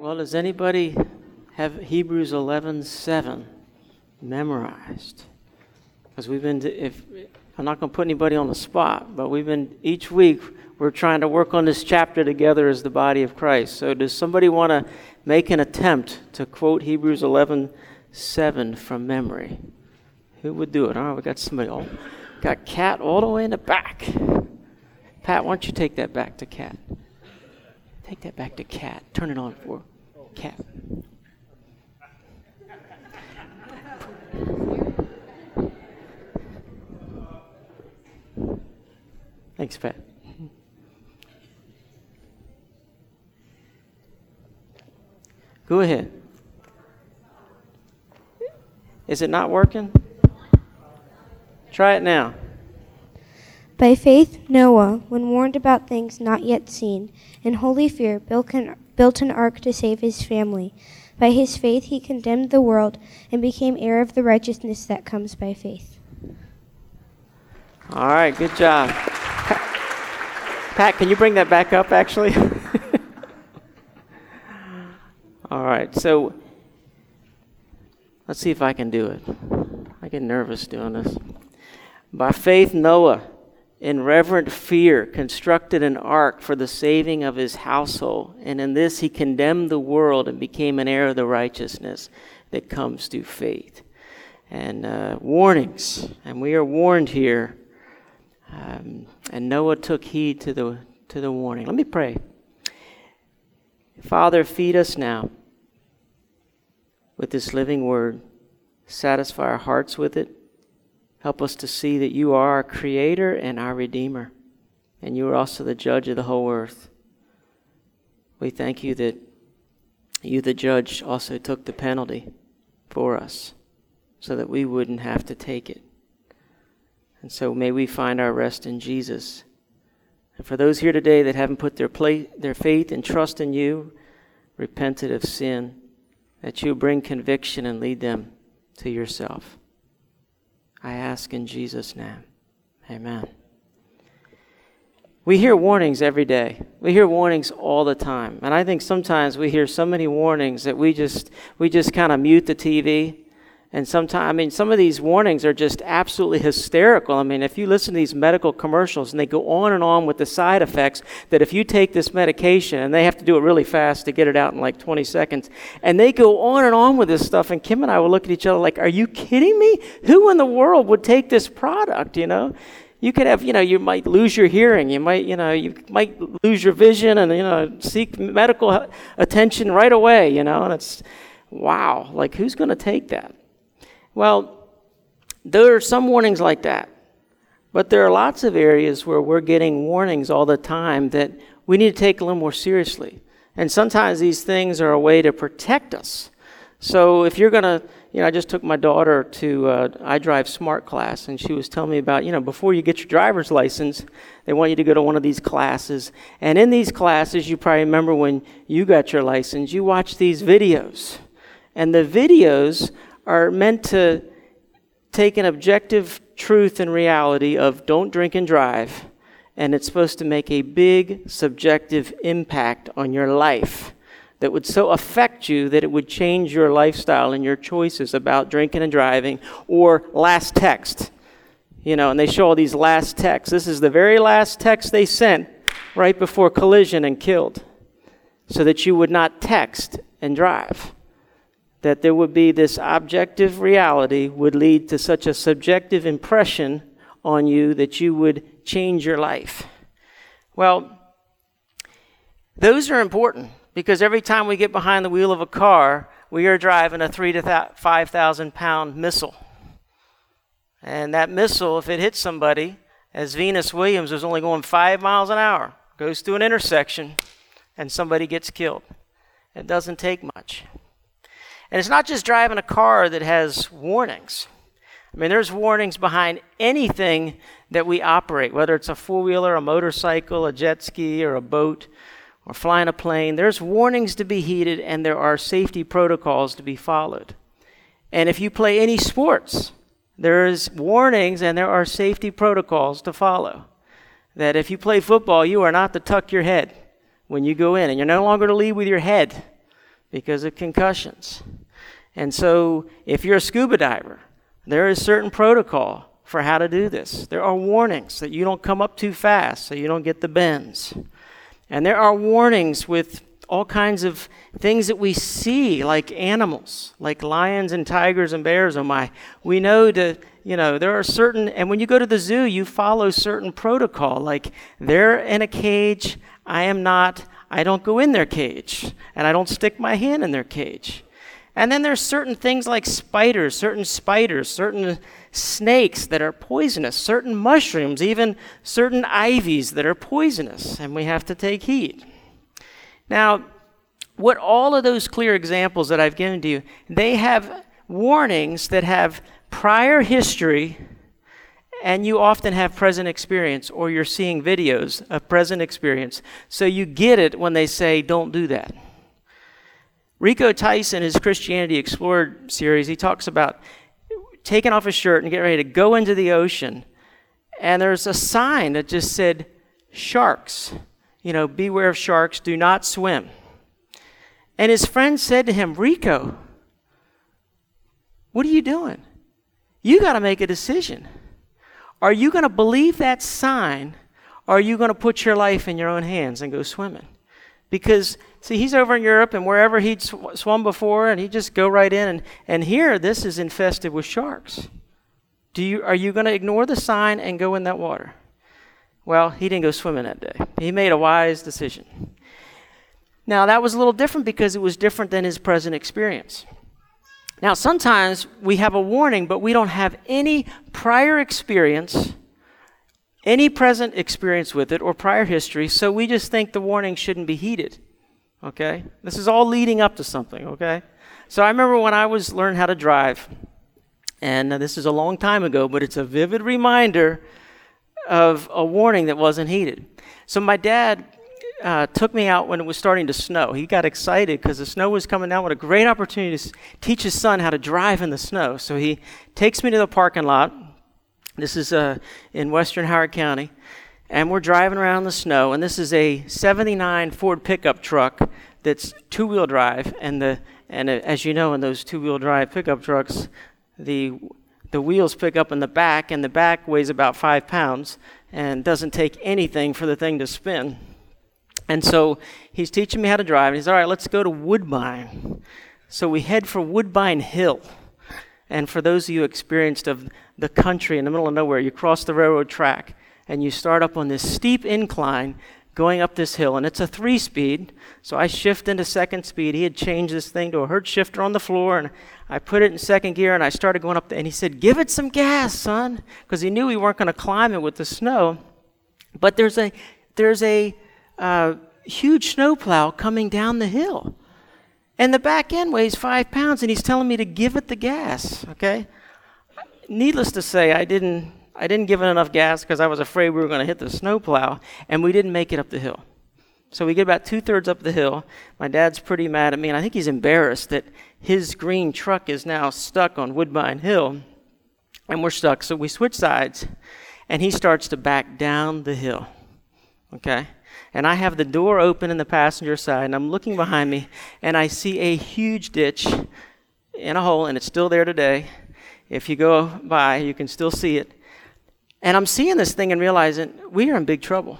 Well, does anybody have Hebrews 11 7 memorized? Because we've been, if I'm not going to put anybody on the spot, but we've been, each week, we're trying to work on this chapter together as the body of Christ. So, does somebody want to make an attempt to quote Hebrews 11 7 from memory? Who would do it? All right, we got somebody. Oh, got Cat all the way in the back. Pat, why don't you take that back to Cat? Take that back to Cat. Turn it on for Cat. Thanks, Pat. Go ahead. Is it not working? Try it now. By faith, Noah, when warned about things not yet seen, in holy fear built an, ark to save his family. By his faith, he condemned the world and became heir of the righteousness that comes by faith. All right, good job. Pat, can you bring that back up, actually? All right, so let's see if I can do it. I get nervous doing this. By faith, Noah in reverent fear, constructed an ark for the saving of his household. And in this, he condemned the world and became an heir of the righteousness that comes through faith. And uh, warnings, and we are warned here. Um, and Noah took heed to the, to the warning. Let me pray. Father, feed us now with this living word, satisfy our hearts with it Help us to see that you are our creator and our redeemer, and you are also the judge of the whole earth. We thank you that you, the judge, also took the penalty for us so that we wouldn't have to take it. And so may we find our rest in Jesus. And for those here today that haven't put their, play, their faith and trust in you, repented of sin, that you bring conviction and lead them to yourself. I ask in Jesus' name. Amen. We hear warnings every day. We hear warnings all the time. And I think sometimes we hear so many warnings that we just we just kind of mute the TV and sometimes, I mean, some of these warnings are just absolutely hysterical. I mean, if you listen to these medical commercials and they go on and on with the side effects, that if you take this medication, and they have to do it really fast to get it out in like 20 seconds, and they go on and on with this stuff, and Kim and I will look at each other like, are you kidding me? Who in the world would take this product, you know? You could have, you know, you might lose your hearing, you might, you know, you might lose your vision and, you know, seek medical attention right away, you know, and it's, wow, like who's going to take that? Well, there are some warnings like that. But there are lots of areas where we're getting warnings all the time that we need to take a little more seriously. And sometimes these things are a way to protect us. So if you're going to, you know, I just took my daughter to uh, I Drive Smart class, and she was telling me about, you know, before you get your driver's license, they want you to go to one of these classes. And in these classes, you probably remember when you got your license, you watch these videos. And the videos are meant to take an objective truth and reality of don't drink and drive, and it's supposed to make a big subjective impact on your life that would so affect you that it would change your lifestyle and your choices about drinking and driving or last text. You know, and they show all these last texts. This is the very last text they sent right before collision and killed so that you would not text and drive that there would be this objective reality would lead to such a subjective impression on you that you would change your life. Well, those are important because every time we get behind the wheel of a car, we are driving a three to five thousand pound missile. And that missile, if it hits somebody, as Venus Williams was only going five miles an hour, goes through an intersection and somebody gets killed. It doesn't take much. And it's not just driving a car that has warnings. I mean, there's warnings behind anything that we operate, whether it's a four wheeler, a motorcycle, a jet ski, or a boat, or flying a plane. There's warnings to be heeded, and there are safety protocols to be followed. And if you play any sports, there's warnings and there are safety protocols to follow. That if you play football, you are not to tuck your head when you go in, and you're no longer to lead with your head because of concussions. And so, if you're a scuba diver, there is certain protocol for how to do this. There are warnings that you don't come up too fast so you don't get the bends. And there are warnings with all kinds of things that we see, like animals, like lions and tigers and bears. Oh my. We know to, you know, there are certain, and when you go to the zoo, you follow certain protocol. Like they're in a cage, I am not, I don't go in their cage, and I don't stick my hand in their cage. And then there's certain things like spiders, certain spiders, certain snakes that are poisonous, certain mushrooms, even certain ivies that are poisonous, and we have to take heed. Now, what all of those clear examples that I've given to you, they have warnings that have prior history and you often have present experience or you're seeing videos of present experience. So you get it when they say don't do that. Rico Tice in, his Christianity Explored series, he talks about taking off his shirt and getting ready to go into the ocean. And there's a sign that just said, sharks. You know, beware of sharks, do not swim. And his friend said to him, Rico, what are you doing? You got to make a decision. Are you going to believe that sign, or are you going to put your life in your own hands and go swimming? Because, see, he's over in Europe and wherever he'd sw- swum before, and he'd just go right in. And, and here, this is infested with sharks. Do you, are you going to ignore the sign and go in that water? Well, he didn't go swimming that day. He made a wise decision. Now, that was a little different because it was different than his present experience. Now, sometimes we have a warning, but we don't have any prior experience, any present experience with it, or prior history, so we just think the warning shouldn't be heeded. Okay? This is all leading up to something, okay? So I remember when I was learning how to drive, and this is a long time ago, but it's a vivid reminder of a warning that wasn't heeded. So my dad uh, took me out when it was starting to snow. He got excited because the snow was coming down. What a great opportunity to teach his son how to drive in the snow. So he takes me to the parking lot. This is uh, in western Howard County. And we're driving around the snow. And this is a 79 Ford pickup truck that's two wheel drive. And, the, and as you know, in those two wheel drive pickup trucks, the, the wheels pick up in the back, and the back weighs about five pounds and doesn't take anything for the thing to spin. And so he's teaching me how to drive. And he's, all right, let's go to Woodbine. So we head for Woodbine Hill. And for those of you experienced of the country in the middle of nowhere, you cross the railroad track and you start up on this steep incline going up this hill. And it's a three speed. So I shift into second speed. He had changed this thing to a Hurst shifter on the floor. And I put it in second gear and I started going up. The, and he said, Give it some gas, son. Because he knew we weren't going to climb it with the snow. But there's a, there's a, uh, huge snowplow coming down the hill. And the back end weighs five pounds, and he's telling me to give it the gas, okay? Needless to say, I didn't, I didn't give it enough gas because I was afraid we were going to hit the snowplow, and we didn't make it up the hill. So we get about two thirds up the hill. My dad's pretty mad at me, and I think he's embarrassed that his green truck is now stuck on Woodbine Hill, and we're stuck. So we switch sides, and he starts to back down the hill. Okay? and I have the door open in the passenger side, and I'm looking behind me, and I see a huge ditch in a hole, and it's still there today. If you go by, you can still see it. And I'm seeing this thing and realizing we are in big trouble.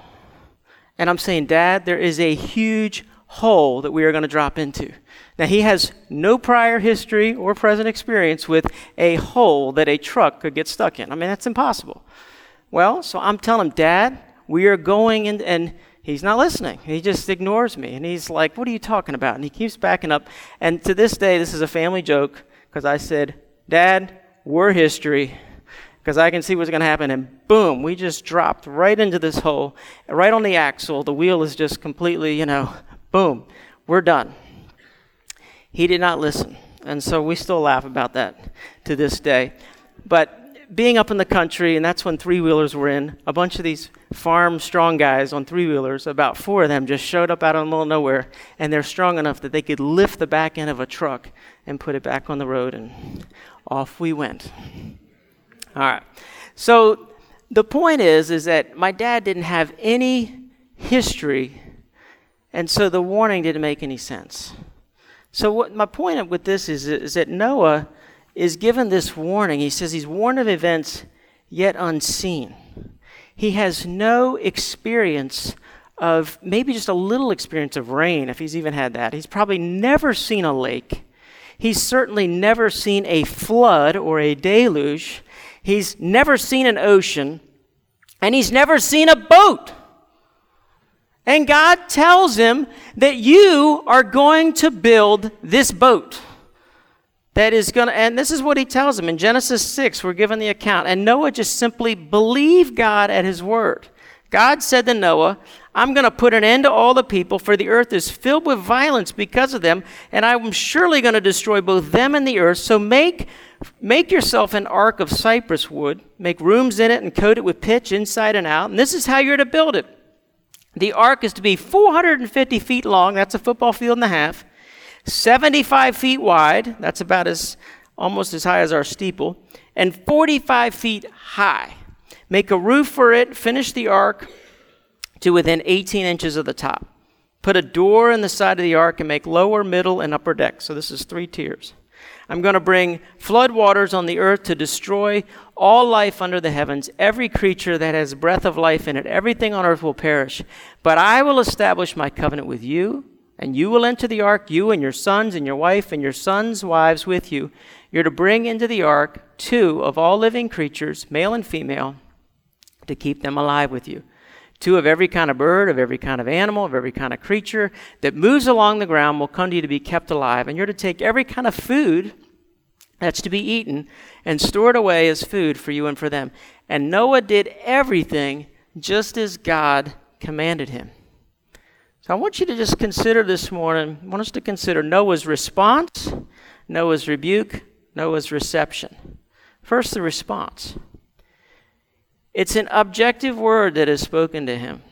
And I'm saying, Dad, there is a huge hole that we are going to drop into. Now, he has no prior history or present experience with a hole that a truck could get stuck in. I mean, that's impossible. Well, so I'm telling him, Dad, we are going in, and he's not listening. He just ignores me. And he's like, What are you talking about? And he keeps backing up. And to this day, this is a family joke because I said, Dad, we're history because I can see what's going to happen. And boom, we just dropped right into this hole, right on the axle. The wheel is just completely, you know, boom, we're done. He did not listen. And so we still laugh about that to this day. But being up in the country, and that's when three wheelers were in, a bunch of these farm strong guys on three wheelers, about four of them just showed up out of the middle of nowhere, and they're strong enough that they could lift the back end of a truck and put it back on the road, and off we went. All right. So the point is, is that my dad didn't have any history, and so the warning didn't make any sense. So, what my point with this is, is that Noah is given this warning. He says he's warned of events yet unseen. He has no experience of maybe just a little experience of rain, if he's even had that. He's probably never seen a lake. He's certainly never seen a flood or a deluge. He's never seen an ocean. And he's never seen a boat. And God tells him that you are going to build this boat that is going to, and this is what he tells him in Genesis 6, we're given the account. And Noah just simply believed God at his word. God said to Noah, I'm going to put an end to all the people, for the earth is filled with violence because of them, and I'm surely going to destroy both them and the earth. So make, make yourself an ark of cypress wood, make rooms in it, and coat it with pitch inside and out. And this is how you're to build it. The ark is to be 450 feet long, that's a football field and a half, 75 feet wide, that's about as almost as high as our steeple, and 45 feet high. Make a roof for it, finish the ark to within 18 inches of the top. Put a door in the side of the ark and make lower, middle, and upper deck. So this is three tiers. I'm going to bring flood waters on the earth to destroy all life under the heavens, every creature that has breath of life in it. Everything on earth will perish. But I will establish my covenant with you and you will enter the ark, you and your sons and your wife and your sons' wives with you. You're to bring into the ark two of all living creatures, male and female, to keep them alive with you. Two of every kind of bird, of every kind of animal, of every kind of creature that moves along the ground will come to you to be kept alive. And you're to take every kind of food that's to be eaten and store it away as food for you and for them. And Noah did everything just as God commanded him. So I want you to just consider this morning, I want us to consider Noah's response, Noah's rebuke, Noah's reception. First, the response. It's an objective word that is spoken to him.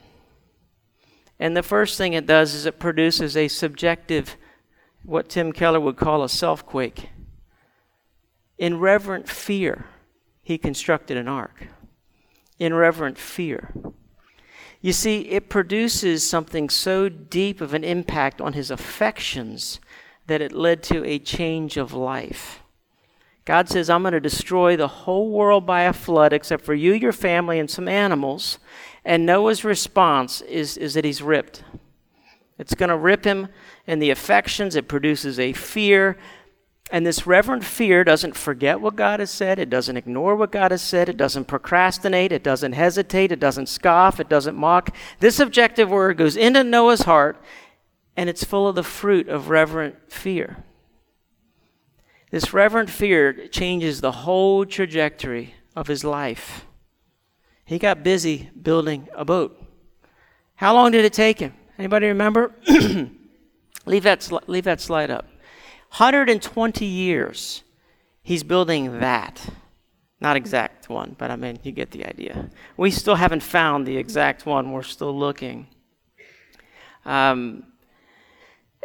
And the first thing it does is it produces a subjective, what Tim Keller would call a self quake. In reverent fear, he constructed an ark. In reverent fear. You see, it produces something so deep of an impact on his affections that it led to a change of life. God says, I'm going to destroy the whole world by a flood except for you, your family, and some animals. And Noah's response is, is that he's ripped. It's going to rip him in the affections. It produces a fear and this reverent fear doesn't forget what God has said. It doesn't ignore what God has said. It doesn't procrastinate. It doesn't hesitate. It doesn't scoff. It doesn't mock. This objective word goes into Noah's heart, and it's full of the fruit of reverent fear. This reverent fear changes the whole trajectory of his life. He got busy building a boat. How long did it take him? Anybody remember? leave, that, leave that slide up. 120 years he's building that. Not exact one, but I mean, you get the idea. We still haven't found the exact one, we're still looking. Um,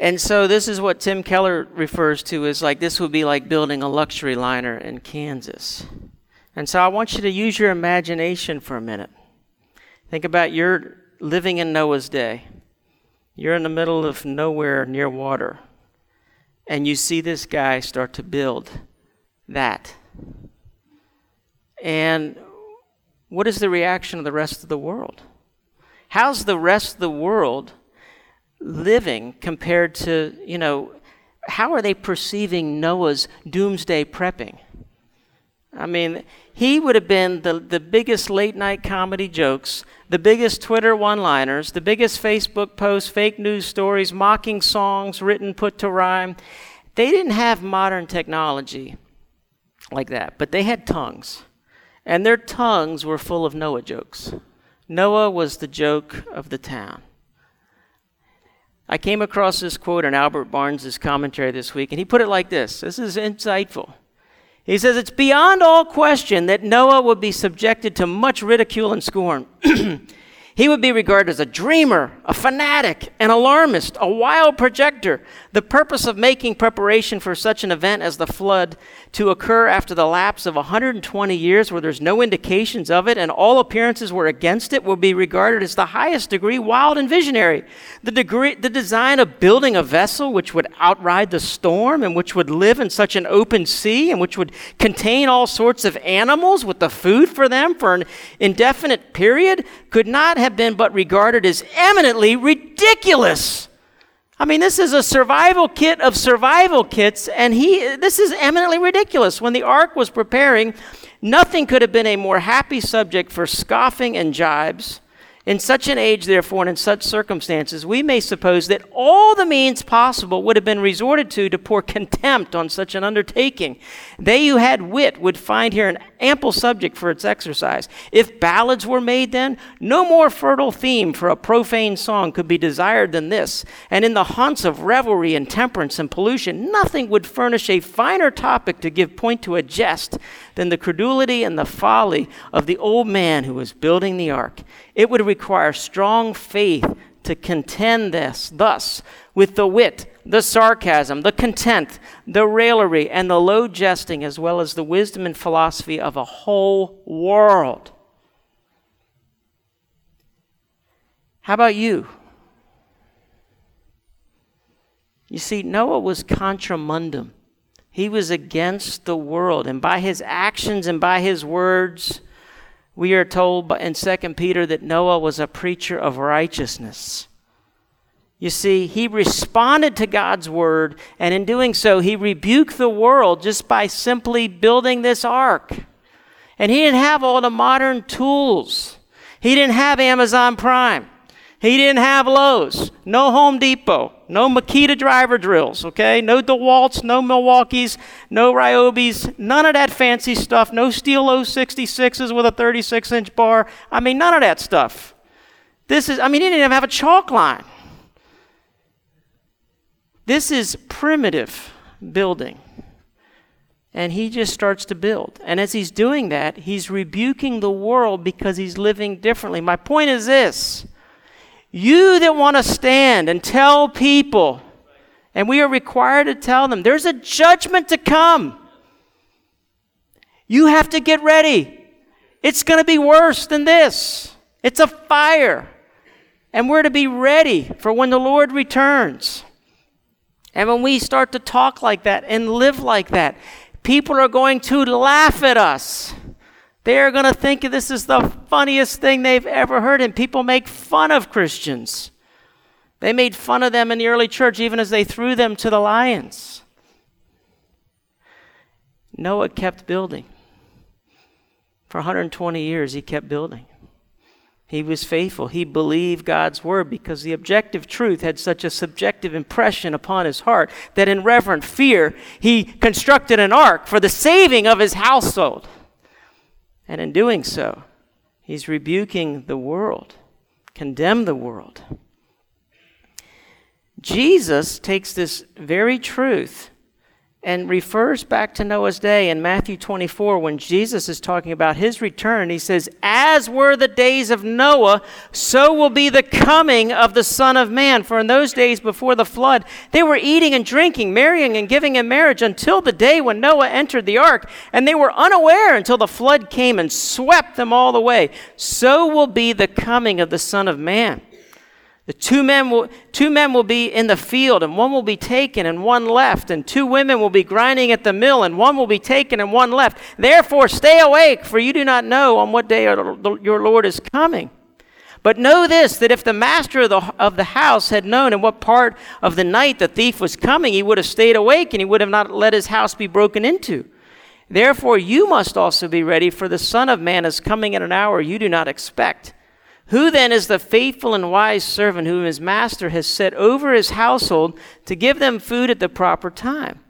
and so this is what Tim Keller refers to as like this would be like building a luxury liner in Kansas. And so I want you to use your imagination for a minute. Think about you're living in Noah's day. You're in the middle of nowhere near water and you see this guy start to build that. And what is the reaction of the rest of the world? How's the rest of the world living compared to, you know, how are they perceiving Noah's doomsday prepping? I mean, he would have been the, the biggest late night comedy jokes, the biggest Twitter one liners, the biggest Facebook posts, fake news stories, mocking songs written, put to rhyme. They didn't have modern technology like that, but they had tongues. And their tongues were full of Noah jokes. Noah was the joke of the town. I came across this quote in Albert Barnes' commentary this week, and he put it like this this is insightful. He says, It's beyond all question that Noah would be subjected to much ridicule and scorn. he would be regarded as a dreamer, a fanatic, an alarmist, a wild projector, The purpose of making preparation for such an event as the flood to occur after the lapse of 120 years, where there's no indications of it and all appearances were against it, will be regarded as the highest degree wild and visionary. The, degree, the design of building a vessel which would outride the storm and which would live in such an open sea and which would contain all sorts of animals with the food for them for an indefinite period could not have been but regarded as eminently ridiculous. I mean, this is a survival kit of survival kits, and he, this is eminently ridiculous. When the ark was preparing, nothing could have been a more happy subject for scoffing and jibes in such an age, therefore, and in such circumstances, we may suppose that all the means possible would have been resorted to to pour contempt on such an undertaking. They who had wit would find here an ample subject for its exercise. If ballads were made then, no more fertile theme for a profane song could be desired than this. And in the haunts of revelry and temperance and pollution, nothing would furnish a finer topic to give point to a jest than the credulity and the folly of the old man who was building the ark. It would require strong faith to contend this, thus, with the wit, the sarcasm, the contempt, the raillery, and the low jesting, as well as the wisdom and philosophy of a whole world. How about you? You see, Noah was contra mundum. He was against the world, and by his actions and by his words, we are told in 2 Peter that Noah was a preacher of righteousness. You see, he responded to God's word, and in doing so, he rebuked the world just by simply building this ark. And he didn't have all the modern tools, he didn't have Amazon Prime. He didn't have Lowe's, no Home Depot, no Makita driver drills, okay? No DeWalt's, no Milwaukee's, no Ryobi's, none of that fancy stuff, no Stihl 066s with a 36 inch bar. I mean, none of that stuff. This is, I mean, he didn't even have a chalk line. This is primitive building. And he just starts to build. And as he's doing that, he's rebuking the world because he's living differently. My point is this you that want to stand and tell people, and we are required to tell them, there's a judgment to come. You have to get ready. It's going to be worse than this. It's a fire. And we're to be ready for when the Lord returns. And when we start to talk like that and live like that, people are going to laugh at us. They are going to think this is the funniest thing they've ever heard, and people make fun of Christians. They made fun of them in the early church, even as they threw them to the lions. Noah kept building. For 120 years, he kept building. He was faithful. He believed God's word because the objective truth had such a subjective impression upon his heart that in reverent fear, he constructed an ark for the saving of his household. And in doing so, he's rebuking the world, condemn the world. Jesus takes this very truth and refers back to Noah's day in Matthew 24 when Jesus is talking about his return. He says, As were the days of Noah, so will be the coming of the Son of Man. For in those days before the flood, they were eating and drinking, marrying and giving in marriage until the day when Noah entered the ark, and they were unaware until the flood came and swept them all away. So will be the coming of the Son of Man. The two men will two men will be in the field and one will be taken and one left and two women will be grinding at the mill and one will be taken and one left. Therefore stay awake for you do not know on what day your Lord is coming. But know this that if the master of the, of the house had known in what part of the night the thief was coming, he would have stayed awake and he would have not let his house be broken into. Therefore, you must also be ready, for the Son of Man is coming at an hour you do not expect. Who then is the faithful and wise servant whom his master has set over his household to give them food at the proper time?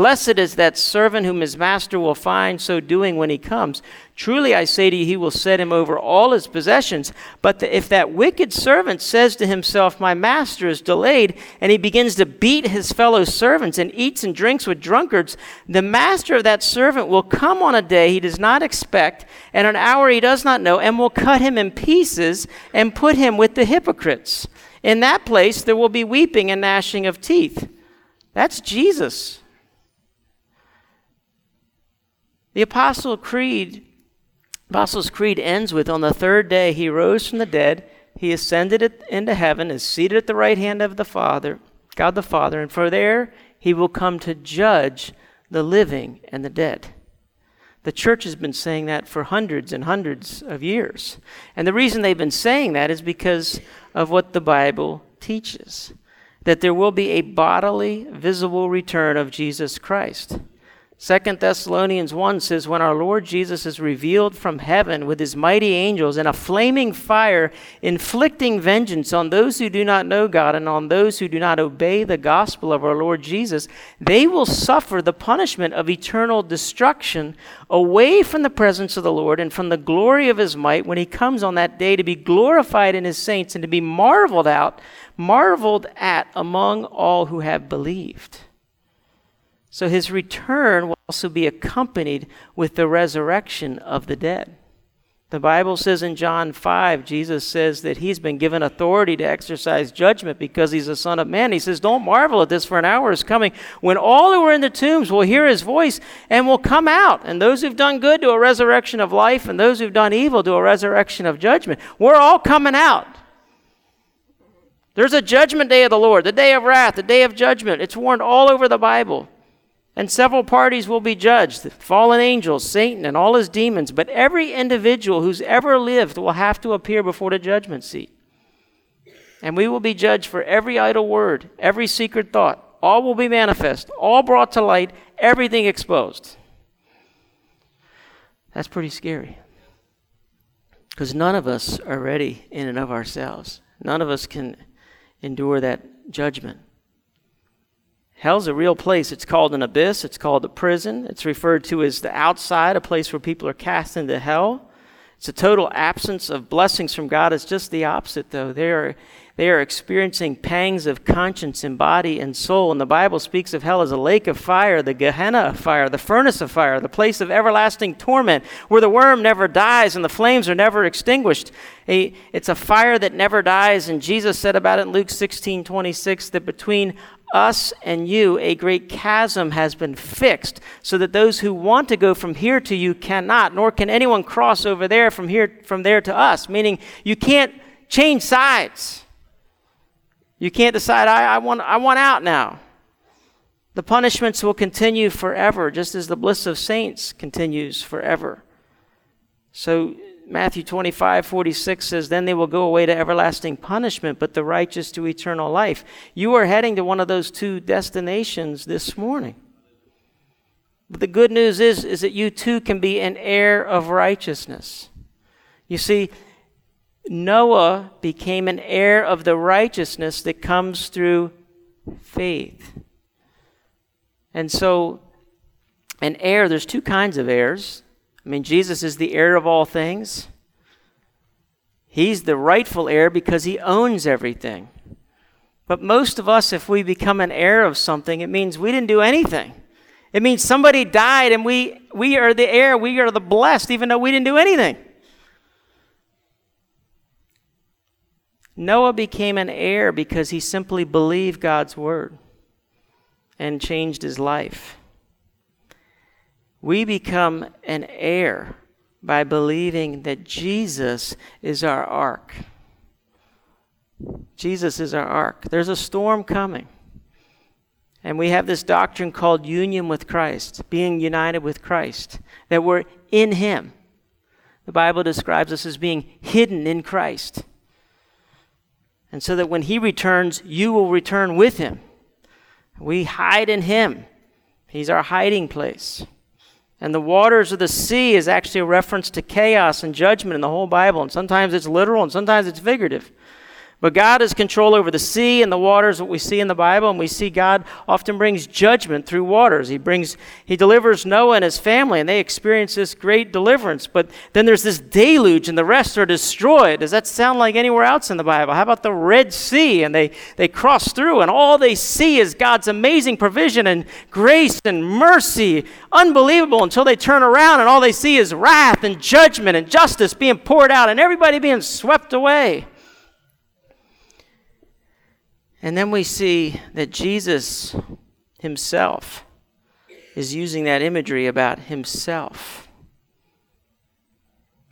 Blessed is that servant whom his master will find so doing when he comes. Truly I say to you, he will set him over all his possessions. But the, if that wicked servant says to himself, My master is delayed, and he begins to beat his fellow servants and eats and drinks with drunkards, the master of that servant will come on a day he does not expect, and an hour he does not know, and will cut him in pieces and put him with the hypocrites. In that place there will be weeping and gnashing of teeth. That's Jesus. The Apostle Creed, Apostles' Creed ends with On the third day he rose from the dead, he ascended into heaven, is seated at the right hand of the Father, God the Father, and for there he will come to judge the living and the dead. The church has been saying that for hundreds and hundreds of years. And the reason they've been saying that is because of what the Bible teaches that there will be a bodily, visible return of Jesus Christ. Second Thessalonians 1 says, When our Lord Jesus is revealed from heaven with his mighty angels in a flaming fire, inflicting vengeance on those who do not know God and on those who do not obey the gospel of our Lord Jesus, they will suffer the punishment of eternal destruction away from the presence of the Lord and from the glory of his might when he comes on that day to be glorified in his saints and to be marveled out, marveled at among all who have believed. So his return will also be accompanied with the resurrection of the dead. The Bible says in John 5, Jesus says that he's been given authority to exercise judgment because he's a Son of Man. He says, Don't marvel at this, for an hour is coming when all who are in the tombs will hear his voice and will come out. And those who've done good to a resurrection of life, and those who've done evil to a resurrection of judgment. We're all coming out. There's a judgment day of the Lord, the day of wrath, the day of judgment. It's warned all over the Bible. And several parties will be judged fallen angels, Satan, and all his demons. But every individual who's ever lived will have to appear before the judgment seat. And we will be judged for every idle word, every secret thought. All will be manifest, all brought to light, everything exposed. That's pretty scary. Because none of us are ready in and of ourselves. None of us can endure that judgment. Hell's a real place. It's called an abyss. It's called a prison. It's referred to as the outside, a place where people are cast into hell. It's a total absence of blessings from God. It's just the opposite, though. They are, they are experiencing pangs of conscience in body and soul. And the Bible speaks of hell as a lake of fire, the Gehenna of fire, the furnace of fire, the place of everlasting torment, where the worm never dies and the flames are never extinguished. It's a fire that never dies. And Jesus said about it in Luke 16 26 that between us and you, a great chasm has been fixed, so that those who want to go from here to you cannot, nor can anyone cross over there from here from there to us. Meaning you can't change sides. You can't decide, I, I want I want out now. The punishments will continue forever, just as the bliss of saints continues forever. So Matthew 25, 46 says, Then they will go away to everlasting punishment, but the righteous to eternal life. You are heading to one of those two destinations this morning. But the good news is, is that you too can be an heir of righteousness. You see, Noah became an heir of the righteousness that comes through faith. And so, an heir, there's two kinds of heirs I mean, Jesus is the heir of all things. He's the rightful heir because he owns everything. But most of us, if we become an heir of something, it means we didn't do anything. It means somebody died and we, we are the heir, we are the blessed, even though we didn't do anything. Noah became an heir because he simply believed God's word and changed his life. We become an heir by believing that Jesus is our ark. Jesus is our ark. There's a storm coming. And we have this doctrine called union with Christ, being united with Christ, that we're in Him. The Bible describes us as being hidden in Christ. And so that when He returns, you will return with Him. We hide in Him, He's our hiding place. And the waters of the sea is actually a reference to chaos and judgment in the whole Bible. And sometimes it's literal and sometimes it's figurative. But God has control over the sea and the waters, what we see in the Bible, and we see God often brings judgment through waters. He brings, He delivers Noah and his family, and they experience this great deliverance. But then there's this deluge, and the rest are destroyed. Does that sound like anywhere else in the Bible? How about the Red Sea? And they, they cross through, and all they see is God's amazing provision and grace and mercy. Unbelievable until they turn around, and all they see is wrath and judgment and justice being poured out, and everybody being swept away. And then we see that Jesus himself is using that imagery about himself.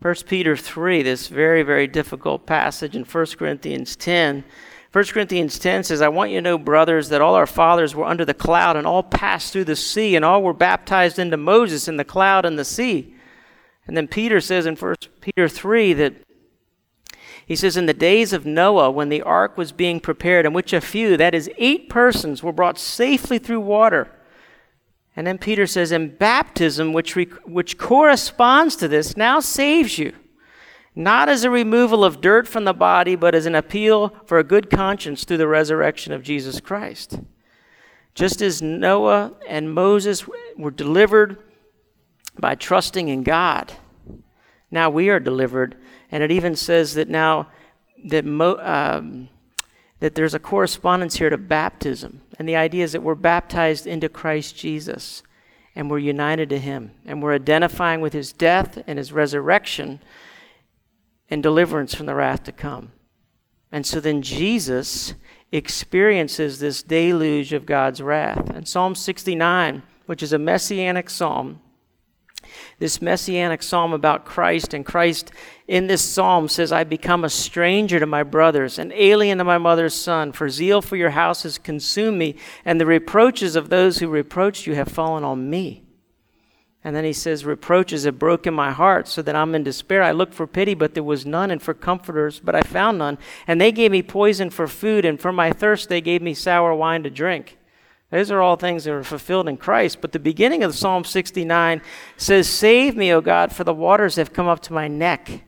1 Peter 3, this very, very difficult passage in 1 Corinthians 10. 1 Corinthians 10 says, I want you to know, brothers, that all our fathers were under the cloud and all passed through the sea, and all were baptized into Moses in the cloud and the sea. And then Peter says in 1 Peter 3 that he says, In the days of Noah, when the ark was being prepared, in which a few, that is, eight persons, were brought safely through water. And then Peter says, And baptism, which, re- which corresponds to this, now saves you, not as a removal of dirt from the body, but as an appeal for a good conscience through the resurrection of Jesus Christ. Just as Noah and Moses were delivered by trusting in God, now we are delivered and it even says that now that, mo- um, that there's a correspondence here to baptism. And the idea is that we're baptized into Christ Jesus and we're united to him. And we're identifying with his death and his resurrection and deliverance from the wrath to come. And so then Jesus experiences this deluge of God's wrath. And Psalm 69, which is a messianic psalm, this messianic psalm about Christ. And Christ in this psalm says, I become a stranger to my brothers, an alien to my mother's son, for zeal for your house has consumed me, and the reproaches of those who reproached you have fallen on me. And then he says, Reproaches have broken my heart, so that I'm in despair. I looked for pity, but there was none, and for comforters, but I found none. And they gave me poison for food, and for my thirst they gave me sour wine to drink. Those are all things that are fulfilled in Christ. But the beginning of Psalm 69 says, Save me, O God, for the waters have come up to my neck.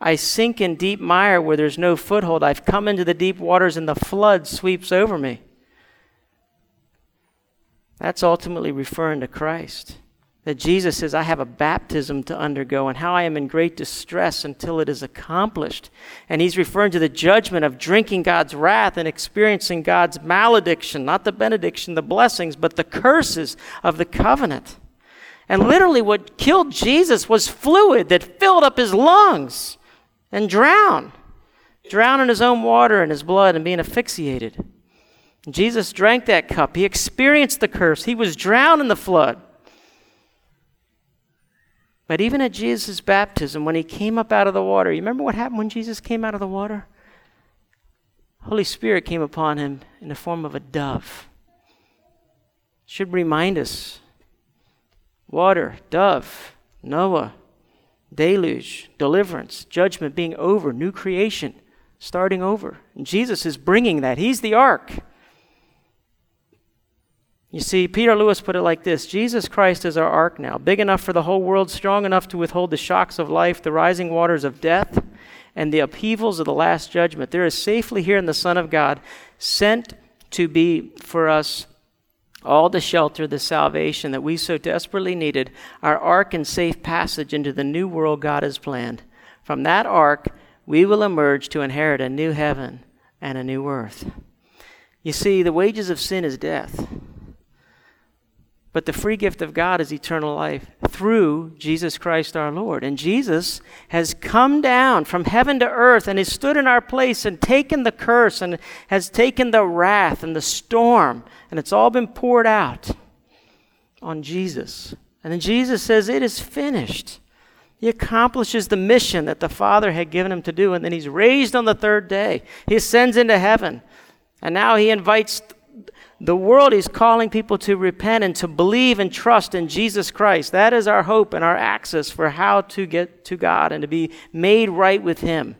I sink in deep mire where there's no foothold. I've come into the deep waters, and the flood sweeps over me. That's ultimately referring to Christ that Jesus says, I have a baptism to undergo and how I am in great distress until it is accomplished. And he's referring to the judgment of drinking God's wrath and experiencing God's malediction, not the benediction, the blessings, but the curses of the covenant. And literally, what killed Jesus was fluid that filled up his lungs and drowned, drowned in his own water and his blood and being asphyxiated. Jesus drank that cup. He experienced the curse. He was drowned in the flood. But even at Jesus' baptism, when he came up out of the water, you remember what happened when Jesus came out of the water? Holy Spirit came upon him in the form of a dove. Should remind us water, dove, Noah, deluge, deliverance, judgment being over, new creation starting over. And Jesus is bringing that. He's the ark. You see, Peter Lewis put it like this Jesus Christ is our ark now, big enough for the whole world, strong enough to withhold the shocks of life, the rising waters of death, and the upheavals of the last judgment. There is safely here in the Son of God, sent to be for us all the shelter, the salvation that we so desperately needed, our ark and safe passage into the new world God has planned. From that ark, we will emerge to inherit a new heaven and a new earth. You see, the wages of sin is death. But the free gift of God is eternal life through Jesus Christ our Lord. And Jesus has come down from heaven to earth and has stood in our place and taken the curse and has taken the wrath and the storm. And it's all been poured out on Jesus. And then Jesus says, It is finished. He accomplishes the mission that the Father had given him to do. And then he's raised on the third day. He ascends into heaven. And now he invites the world is calling people to repent and to believe and trust in Jesus Christ. That is our hope and our access for how to get to God and to be made right with Him.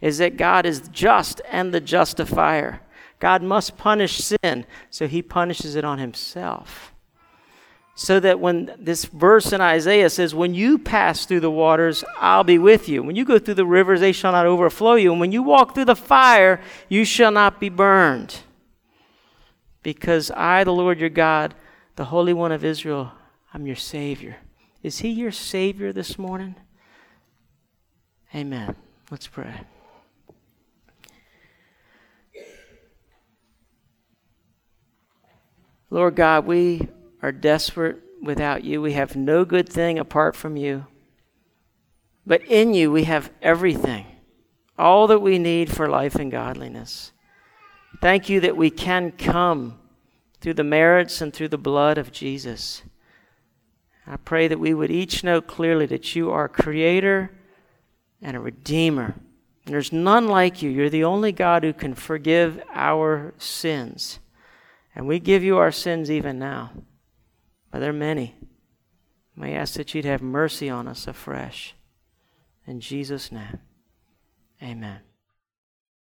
Is that God is just and the justifier. God must punish sin, so He punishes it on Himself. So that when this verse in Isaiah says, When you pass through the waters, I'll be with you. When you go through the rivers, they shall not overflow you. And when you walk through the fire, you shall not be burned because I, the Lord your God, the Holy One of Israel, I'm your Savior. Is He your Savior this morning? Amen. Let's pray. Lord God, we are desperate without you. We have no good thing apart from you. But in you, we have everything, all that we need for life and godliness. Thank you that we can come through the merits and through the blood of Jesus. I pray that we would each know clearly that you are creator and a redeemer. And there's none like you. You're the only God who can forgive our sins. And we give you our sins even now. But there are many. I ask that you'd have mercy on us afresh. In Jesus' name, amen.